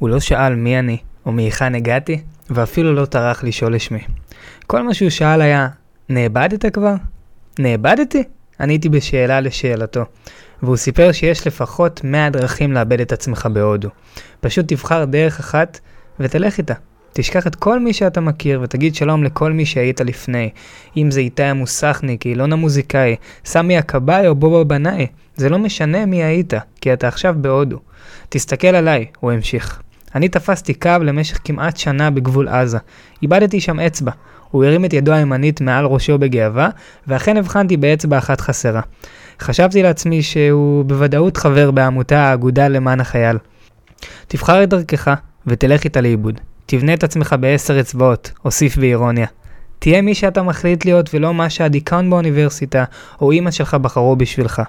הוא לא שאל מי אני או מהיכן הגעתי, ואפילו לא טרח לשאול לשמי. כל מה שהוא שאל היה, נאבדת כבר? נאבדתי? עניתי בשאלה לשאלתו. והוא סיפר שיש לפחות 100 דרכים לאבד את עצמך בהודו. פשוט תבחר דרך אחת ותלך איתה. תשכח את כל מי שאתה מכיר ותגיד שלום לכל מי שהיית לפני. אם זה איתי המוסכניק, אילון המוזיקאי, סמי הכבאי או בובה בנאי. זה לא משנה מי היית, כי אתה עכשיו בהודו. תסתכל עליי, הוא המשיך. אני תפסתי קו למשך כמעט שנה בגבול עזה. איבדתי שם אצבע. הוא הרים את ידו הימנית מעל ראשו בגאווה, ואכן הבחנתי באצבע אחת חסרה. חשבתי לעצמי שהוא בוודאות חבר בעמותה האגודה למען החייל. תבחר את דרכך ותלך איתה לאיבוד. תבנה את עצמך בעשר אצבעות, הוסיף באירוניה. תהיה מי שאתה מחליט להיות ולא מה שהדיקן באוניברסיטה או אימא שלך בחרו בשבילך.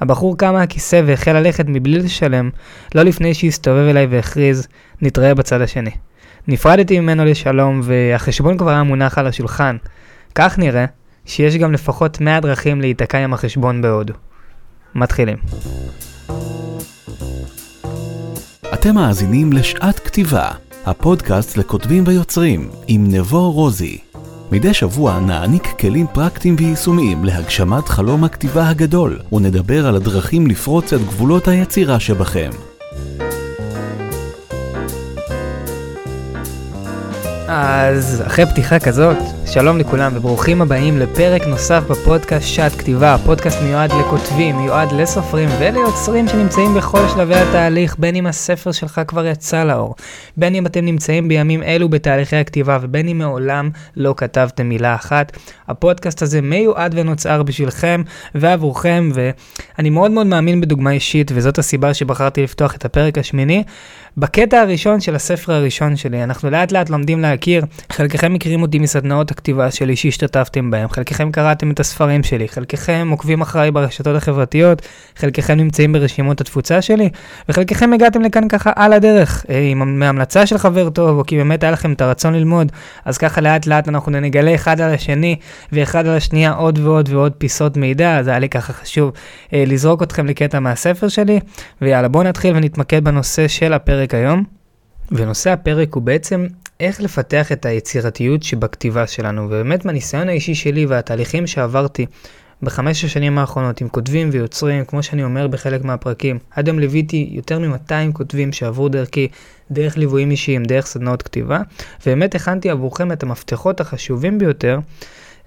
הבחור קם מהכיסא והחל ללכת מבלי לשלם, לא לפני שהסתובב אליי והכריז, נתראה בצד השני. נפרדתי ממנו לשלום והחשבון כבר היה מונח על השולחן. כך נראה שיש גם לפחות 100 דרכים להיתקע עם החשבון בהודו. מתחילים. אתם מאזינים לשעת כתיבה, הפודקאסט לכותבים ויוצרים, עם נבו רוזי. מדי שבוע נעניק כלים פרקטיים ויישומיים להגשמת חלום הכתיבה הגדול, ונדבר על הדרכים לפרוץ את גבולות היצירה שבכם. אז אחרי פתיחה כזאת, שלום לכולם וברוכים הבאים לפרק נוסף בפודקאסט שעת כתיבה. הפודקאסט מיועד לכותבים, מיועד לסופרים וליוצרים שנמצאים בכל שלבי התהליך, בין אם הספר שלך כבר יצא לאור, בין אם אתם נמצאים בימים אלו בתהליכי הכתיבה ובין אם מעולם לא כתבתם מילה אחת. הפודקאסט הזה מיועד ונוצר בשבילכם ועבורכם, ואני מאוד מאוד מאמין בדוגמה אישית, וזאת הסיבה שבחרתי לפתוח את הפרק השמיני. בקטע הראשון של הספר הראשון שלי, אנחנו לאט לאט לומדים להכיר, חלקכם מכירים אותי מסדנאות הכתיבה שלי שהשתתפתם בהם, חלקכם קראתם את הספרים שלי, חלקכם עוקבים אחריי ברשתות החברתיות, חלקכם נמצאים ברשימות התפוצה שלי, וחלקכם הגעתם לכאן ככה על הדרך, אה, עם מהמלצה של חבר טוב, או כי באמת היה לכם את הרצון ללמוד, אז ככה לאט לאט אנחנו נגלה אחד על השני, ואחד על השנייה עוד ועוד ועוד פיסות מידע, אז היה לי ככה חשוב אה, לזרוק אתכם לקטע מהספר שלי, ויאללה בואו נתחיל ונתמקד בנושא של הפרק היום. ונושא הפרק הוא בעצם איך לפתח את היצירתיות שבכתיבה שלנו, ובאמת מהניסיון האישי שלי והתהליכים שעברתי בחמש השנים האחרונות עם כותבים ויוצרים, כמו שאני אומר בחלק מהפרקים, עד היום ליוויתי יותר מ-200 כותבים שעברו דרכי, דרך ליוויים אישיים, דרך סדנאות כתיבה, ובאמת הכנתי עבורכם את המפתחות החשובים ביותר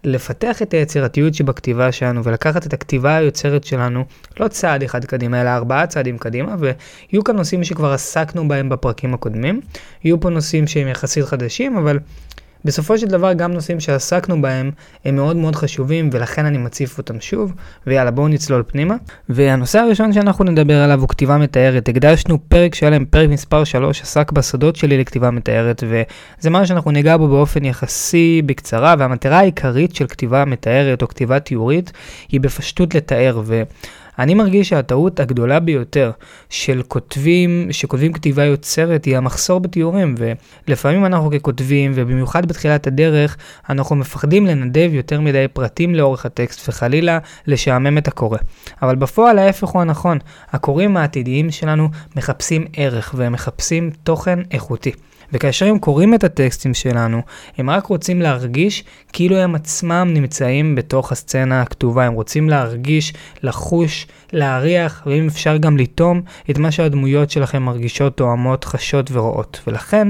לפתח את היצירתיות שבכתיבה שלנו ולקחת את הכתיבה היוצרת שלנו לא צעד אחד קדימה, אלא ארבעה צעדים קדימה, ויהיו כאן נושאים שכבר עסקנו בהם בפרקים הקודמים, יהיו פה נושאים שהם יחסית חדשים, אבל בסופו של דבר גם נושאים שעסקנו בהם הם מאוד מאוד חשובים ולכן אני מציף אותם שוב ויאללה בואו נצלול פנימה. והנושא הראשון שאנחנו נדבר עליו הוא כתיבה מתארת. הקדשנו פרק שלם פרק מספר 3 עסק בסודות שלי לכתיבה מתארת וזה משהו שאנחנו ניגע בו באופן יחסי בקצרה והמטרה העיקרית של כתיבה מתארת או כתיבה תיאורית היא בפשטות לתאר ו... אני מרגיש שהטעות הגדולה ביותר של כותבים, שכותבים כתיבה יוצרת, היא המחסור בתיאורים, ולפעמים אנחנו ככותבים, ובמיוחד בתחילת הדרך, אנחנו מפחדים לנדב יותר מדי פרטים לאורך הטקסט, וחלילה לשעמם את הקורא. אבל בפועל ההפך הוא הנכון, הקוראים העתידיים שלנו מחפשים ערך, והם מחפשים תוכן איכותי. וכאשר הם קוראים את הטקסטים שלנו, הם רק רוצים להרגיש כאילו הם עצמם נמצאים בתוך הסצנה הכתובה, הם רוצים להרגיש, לחוש, להריח, ואם אפשר גם לטעום את מה שהדמויות שלכם מרגישות, תואמות, חשות ורואות. ולכן,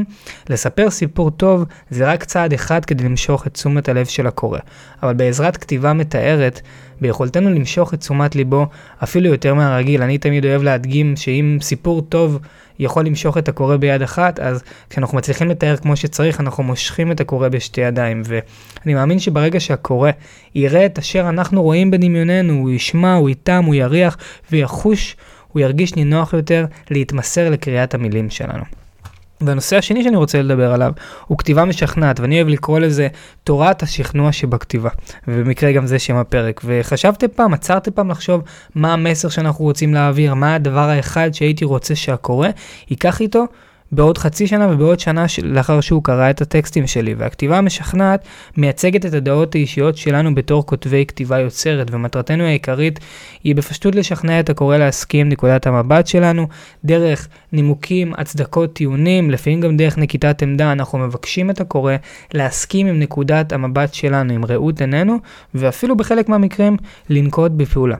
לספר סיפור טוב זה רק צעד אחד כדי למשוך את תשומת הלב של הקורא. אבל בעזרת כתיבה מתארת, ביכולתנו למשוך את תשומת ליבו אפילו יותר מהרגיל. אני תמיד אוהב להדגים שאם סיפור טוב יכול למשוך את הקורא ביד אחת, אז כשאנחנו מצליחים לתאר כמו שצריך, אנחנו מושכים את הקורא בשתי ידיים. ואני מאמין שברגע שהקורא יראה את אשר אנחנו רואים בדמיוננו, הוא ישמע, הוא יטעם, הוא יריח ויחוש, הוא ירגיש נינוח יותר להתמסר לקריאת המילים שלנו. והנושא השני שאני רוצה לדבר עליו הוא כתיבה משכנעת, ואני אוהב לקרוא לזה תורת השכנוע שבכתיבה, ובמקרה גם זה שם הפרק. וחשבתי פעם, עצרתי פעם לחשוב מה המסר שאנחנו רוצים להעביר, מה הדבר האחד שהייתי רוצה שהקורא ייקח איתו בעוד חצי שנה ובעוד שנה לאחר שהוא קרא את הטקסטים שלי. והכתיבה המשכנעת מייצגת את הדעות האישיות שלנו בתור כותבי כתיבה יוצרת, ומטרתנו העיקרית היא בפשטות לשכנע את הקורא להסכים נקודת המבט שלנו, דרך נימוקים, הצדקות, טיעונים, לפעמים גם דרך נקיטת עמדה, אנחנו מבקשים את הקורא להסכים עם נקודת המבט שלנו, עם ראות עינינו, ואפילו בחלק מהמקרים לנקוט בפעולה.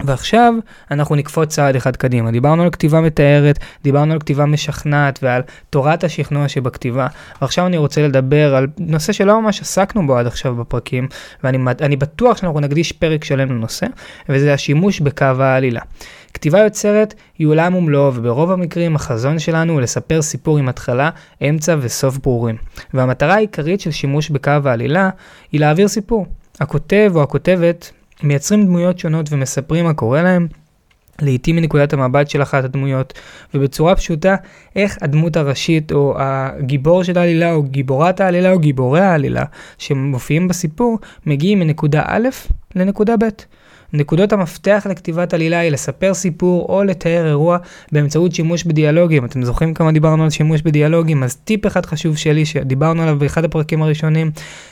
ועכשיו אנחנו נקפוץ צעד אחד קדימה. דיברנו על כתיבה מתארת, דיברנו על כתיבה משכנעת ועל תורת השכנוע שבכתיבה, ועכשיו אני רוצה לדבר על נושא שלא ממש עסקנו בו עד עכשיו בפרקים, ואני בטוח שאנחנו נקדיש פרק שלם לנושא, וזה השימוש בקו העלילה. כתיבה יוצרת היא עולם ומלואו, וברוב המקרים החזון שלנו הוא לספר סיפור עם התחלה, אמצע וסוף ברורים. והמטרה העיקרית של שימוש בקו העלילה היא להעביר סיפור. הכותב או הכותבת מייצרים דמויות שונות ומספרים מה קורה להם, לעתים מנקודת המבט של אחת הדמויות, ובצורה פשוטה, איך הדמות הראשית או הגיבור של העלילה או גיבורת העלילה או גיבורי העלילה שמופיעים בסיפור, מגיעים מנקודה א' לנקודה ב'. נקודות המפתח לכתיבת עלילה היא לספר סיפור או לתאר אירוע באמצעות שימוש בדיאלוגים. אתם זוכרים כמה דיברנו על שימוש בדיאלוגים? אז טיפ אחד חשוב שלי שדיברנו עליו באחד הפרקים הראשונים,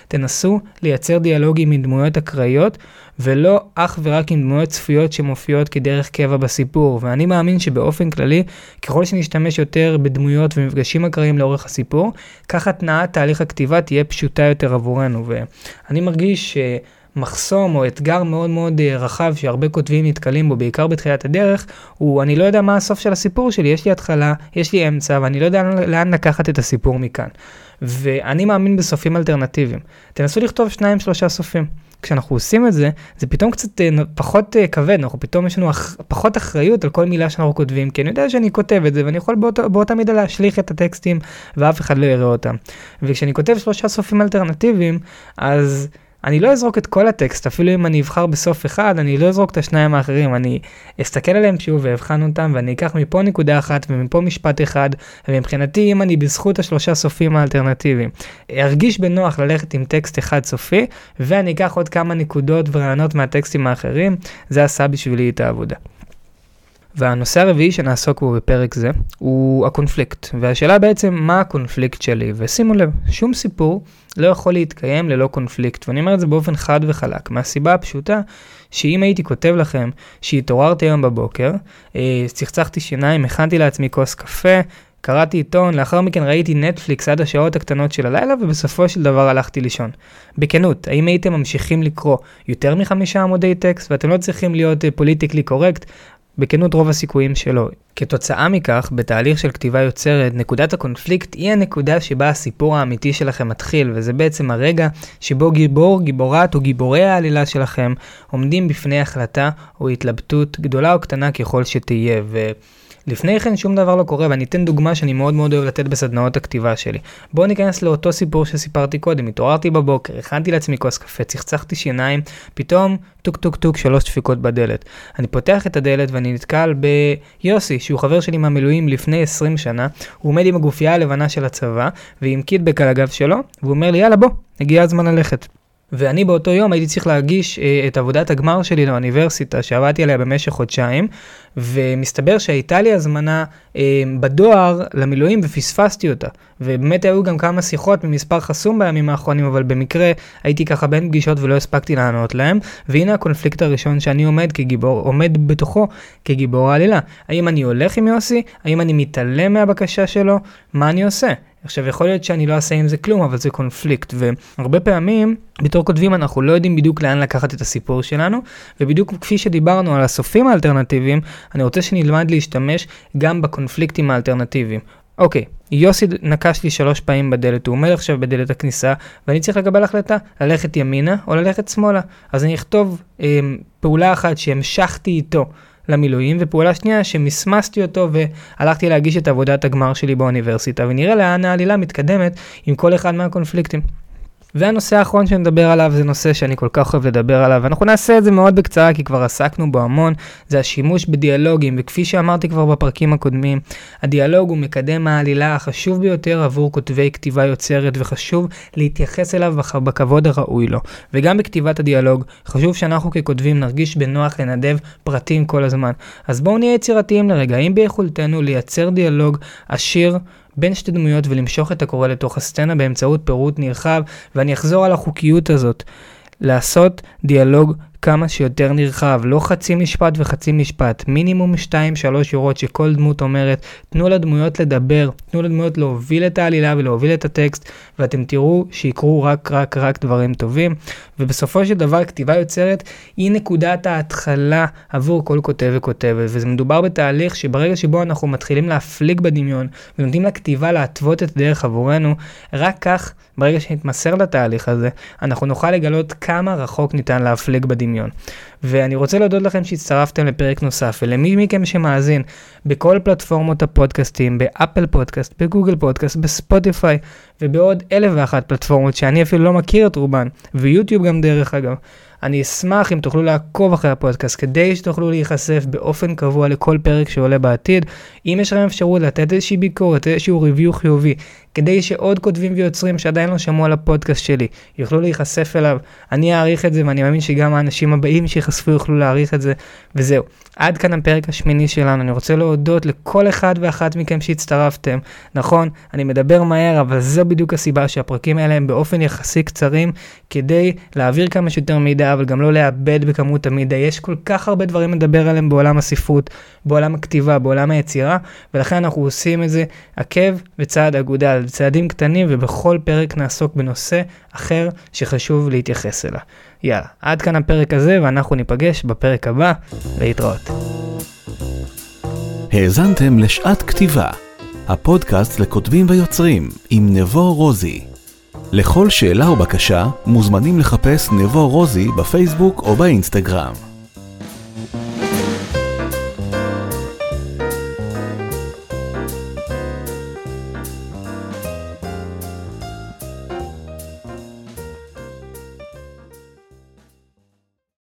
תנסו לייצר דיאלוגים עם דמויות אקראיות ולא אך ורק עם דמויות צפויות שמופיעות כדרך קבע בסיפור. ואני מאמין שבאופן כללי, ככל שנשתמש יותר בדמויות ומפגשים אקראיים לאורך הסיפור, ככה התנעת תהליך הכתיבה תהיה פשוטה יותר עבורנו. ואני מרגיש ש... מחסום או אתגר מאוד מאוד אה, רחב שהרבה כותבים נתקלים בו, בעיקר בתחילת הדרך, הוא אני לא יודע מה הסוף של הסיפור שלי, יש לי התחלה, יש לי אמצע, ואני לא יודע לאן לקחת את הסיפור מכאן. ואני מאמין בסופים אלטרנטיביים. תנסו לכתוב שניים שלושה סופים. כשאנחנו עושים את זה, זה פתאום קצת אה, פחות אה, כבד, אנחנו פתאום יש לנו אח, פחות אחריות על כל מילה שאנחנו כותבים, כי אני יודע שאני כותב את זה ואני יכול באות, באותה מידה להשליך את הטקסטים ואף אחד לא יראה אותם. וכשאני כותב שלושה סופים אלטרנטיביים, אז אני לא אזרוק את כל הטקסט, אפילו אם אני אבחר בסוף אחד, אני לא אזרוק את השניים האחרים, אני אסתכל עליהם שוב ואבחן אותם, ואני אקח מפה נקודה אחת ומפה משפט אחד, ומבחינתי אם אני בזכות השלושה סופים האלטרנטיביים, ארגיש בנוח ללכת עם טקסט אחד סופי, ואני אקח עוד כמה נקודות ורעיונות מהטקסטים האחרים, זה עשה בשבילי את העבודה. והנושא הרביעי שנעסוק בו בפרק זה הוא הקונפליקט. והשאלה בעצם מה הקונפליקט שלי, ושימו לב, שום סיפור לא יכול להתקיים ללא קונפליקט, ואני אומר את זה באופן חד וחלק, מהסיבה הפשוטה שאם הייתי כותב לכם שהתעוררתי היום בבוקר, אה, צחצחתי שיניים, הכנתי לעצמי כוס קפה, קראתי עיתון, לאחר מכן ראיתי נטפליקס עד השעות הקטנות של הלילה, ובסופו של דבר הלכתי לישון. בכנות, האם הייתם ממשיכים לקרוא יותר מחמישה עמודי טקסט, ואתם לא צריכים להיות politically uh, correct, בכנות רוב הסיכויים שלא. כתוצאה מכך, בתהליך של כתיבה יוצרת, נקודת הקונפליקט היא הנקודה שבה הסיפור האמיתי שלכם מתחיל, וזה בעצם הרגע שבו גיבור, גיבורת או גיבורי העלילה שלכם עומדים בפני החלטה או התלבטות גדולה או קטנה ככל שתהיה. ו... לפני כן שום דבר לא קורה, ואני אתן דוגמה שאני מאוד מאוד אוהב לתת בסדנאות הכתיבה שלי. בואו ניכנס לאותו סיפור שסיפרתי קודם, התעוררתי בבוקר, הכנתי לעצמי כוס קפה, צחצחתי שיניים, פתאום טוק טוק טוק שלוש דפיקות בדלת. אני פותח את הדלת ואני נתקל ביוסי, שהוא חבר שלי מהמילואים לפני 20 שנה, הוא עומד עם הגופייה הלבנה של הצבא, ועם קיטבג על הגב שלו, והוא אומר לי יאללה בוא, הגיע הזמן ללכת. ואני באותו יום הייתי צריך להגיש אה, את עבודת הגמר שלי לאוניברסיטה שעבדתי עליה במשך חודשיים, ומסתבר שהייתה לי הזמנה אה, בדואר למילואים ופספסתי אותה. ובאמת היו גם כמה שיחות ממספר חסום בימים האחרונים, אבל במקרה הייתי ככה בין פגישות ולא הספקתי לענות להם. והנה הקונפליקט הראשון שאני עומד כגיבור, עומד בתוכו כגיבור העלילה. האם אני הולך עם יוסי? האם אני מתעלם מהבקשה שלו? מה אני עושה? עכשיו יכול להיות שאני לא אעשה עם זה כלום, אבל זה קונפליקט, והרבה פעמים בתור כותבים אנחנו לא יודעים בדיוק לאן לקחת את הסיפור שלנו, ובדיוק כפי שדיברנו על הסופים האלטרנטיביים, אני רוצה שנלמד להשתמש גם בקונפליקטים האלטרנטיביים. אוקיי, יוסי נקש לי שלוש פעמים בדלת, הוא עומד עכשיו בדלת הכניסה, ואני צריך לקבל החלטה, ללכת ימינה או ללכת שמאלה. אז אני אכתוב אה, פעולה אחת שהמשכתי איתו. למילואים, ופעולה שנייה שמסמסתי אותו והלכתי להגיש את עבודת הגמר שלי באוניברסיטה, ונראה לאן העלילה מתקדמת עם כל אחד מהקונפליקטים. והנושא האחרון שנדבר עליו זה נושא שאני כל כך אוהב לדבר עליו, אנחנו נעשה את זה מאוד בקצרה כי כבר עסקנו בו המון, זה השימוש בדיאלוגים, וכפי שאמרתי כבר בפרקים הקודמים, הדיאלוג הוא מקדם העלילה החשוב ביותר עבור כותבי כתיבה יוצרת, וחשוב להתייחס אליו בכבוד הראוי לו. וגם בכתיבת הדיאלוג, חשוב שאנחנו ככותבים נרגיש בנוח לנדב פרטים כל הזמן. אז בואו נהיה יצירתיים לרגע, אם ביכולתנו לייצר דיאלוג עשיר, בין שתי דמויות ולמשוך את הקורא לתוך הסצנה באמצעות פירוט נרחב, ואני אחזור על החוקיות הזאת. לעשות דיאלוג כמה שיותר נרחב, לא חצי משפט וחצי משפט, מינימום 2-3 שורות שכל דמות אומרת, תנו לדמויות לדבר, תנו לדמויות להוביל את העלילה ולהוביל את הטקסט, ואתם תראו שיקרו רק רק רק דברים טובים, ובסופו של דבר כתיבה יוצרת היא נקודת ההתחלה עבור כל כותב וכותבת, וזה מדובר בתהליך שברגע שבו אנחנו מתחילים להפליג בדמיון, ונותנים לכתיבה להתוות את הדרך עבורנו, רק כך, ברגע שנתמסר לתהליך הזה, אנחנו נוכל לגלות כמה רחוק ניתן להפליג בדמיון. ואני רוצה להודות לכם שהצטרפתם לפרק נוסף, ולמי מכם שמאזין בכל פלטפורמות הפודקאסטים, באפל פודקאסט, בגוגל פודקאסט, בספוטיפיי, ובעוד אלף ואחת פלטפורמות שאני אפילו לא מכיר את רובן, ויוטיוב גם דרך אגב. אני אשמח אם תוכלו לעקוב אחרי הפודקאסט כדי שתוכלו להיחשף באופן קבוע לכל פרק שעולה בעתיד. אם יש לכם אפשרות לתת איזושהי ביקורת, איזשהו ריוויו חיובי, כדי שעוד כותבים ויוצרים שעדיין לא שמעו על הפודקאסט שלי יוכלו להיחשף אליו, אני אעריך את זה ואני מאמין שגם האנשים הבאים שיחשפו יוכלו להעריך את זה, וזהו. עד כאן הפרק השמיני שלנו, אני רוצה להודות לכל אחד ואחת מכם שהצטרפתם. נכון, אני מדבר מהר, אבל זו בדיוק הסיבה שהפרקים האלה הם באופן יחסי קצרים, כדי להעביר כמה שיותר אבל גם לא לאבד בכמות המידע. יש כל כך הרבה דברים לדבר עליהם בעולם הספרות, בעולם הכתיבה, בעולם היצירה, ולכן אנחנו עושים את זה עקב וצעד אגודל, צעדים קטנים, ובכל פרק נעסוק בנושא אחר שחשוב להתייחס אליו. יאללה, עד כאן הפרק הזה, ואנחנו ניפגש בפרק הבא. להתראות. האזנתם לשעת כתיבה, הפודקאסט לכותבים ויוצרים עם נבו רוזי. לכל שאלה או בקשה מוזמנים לחפש נבו רוזי בפייסבוק או באינסטגרם.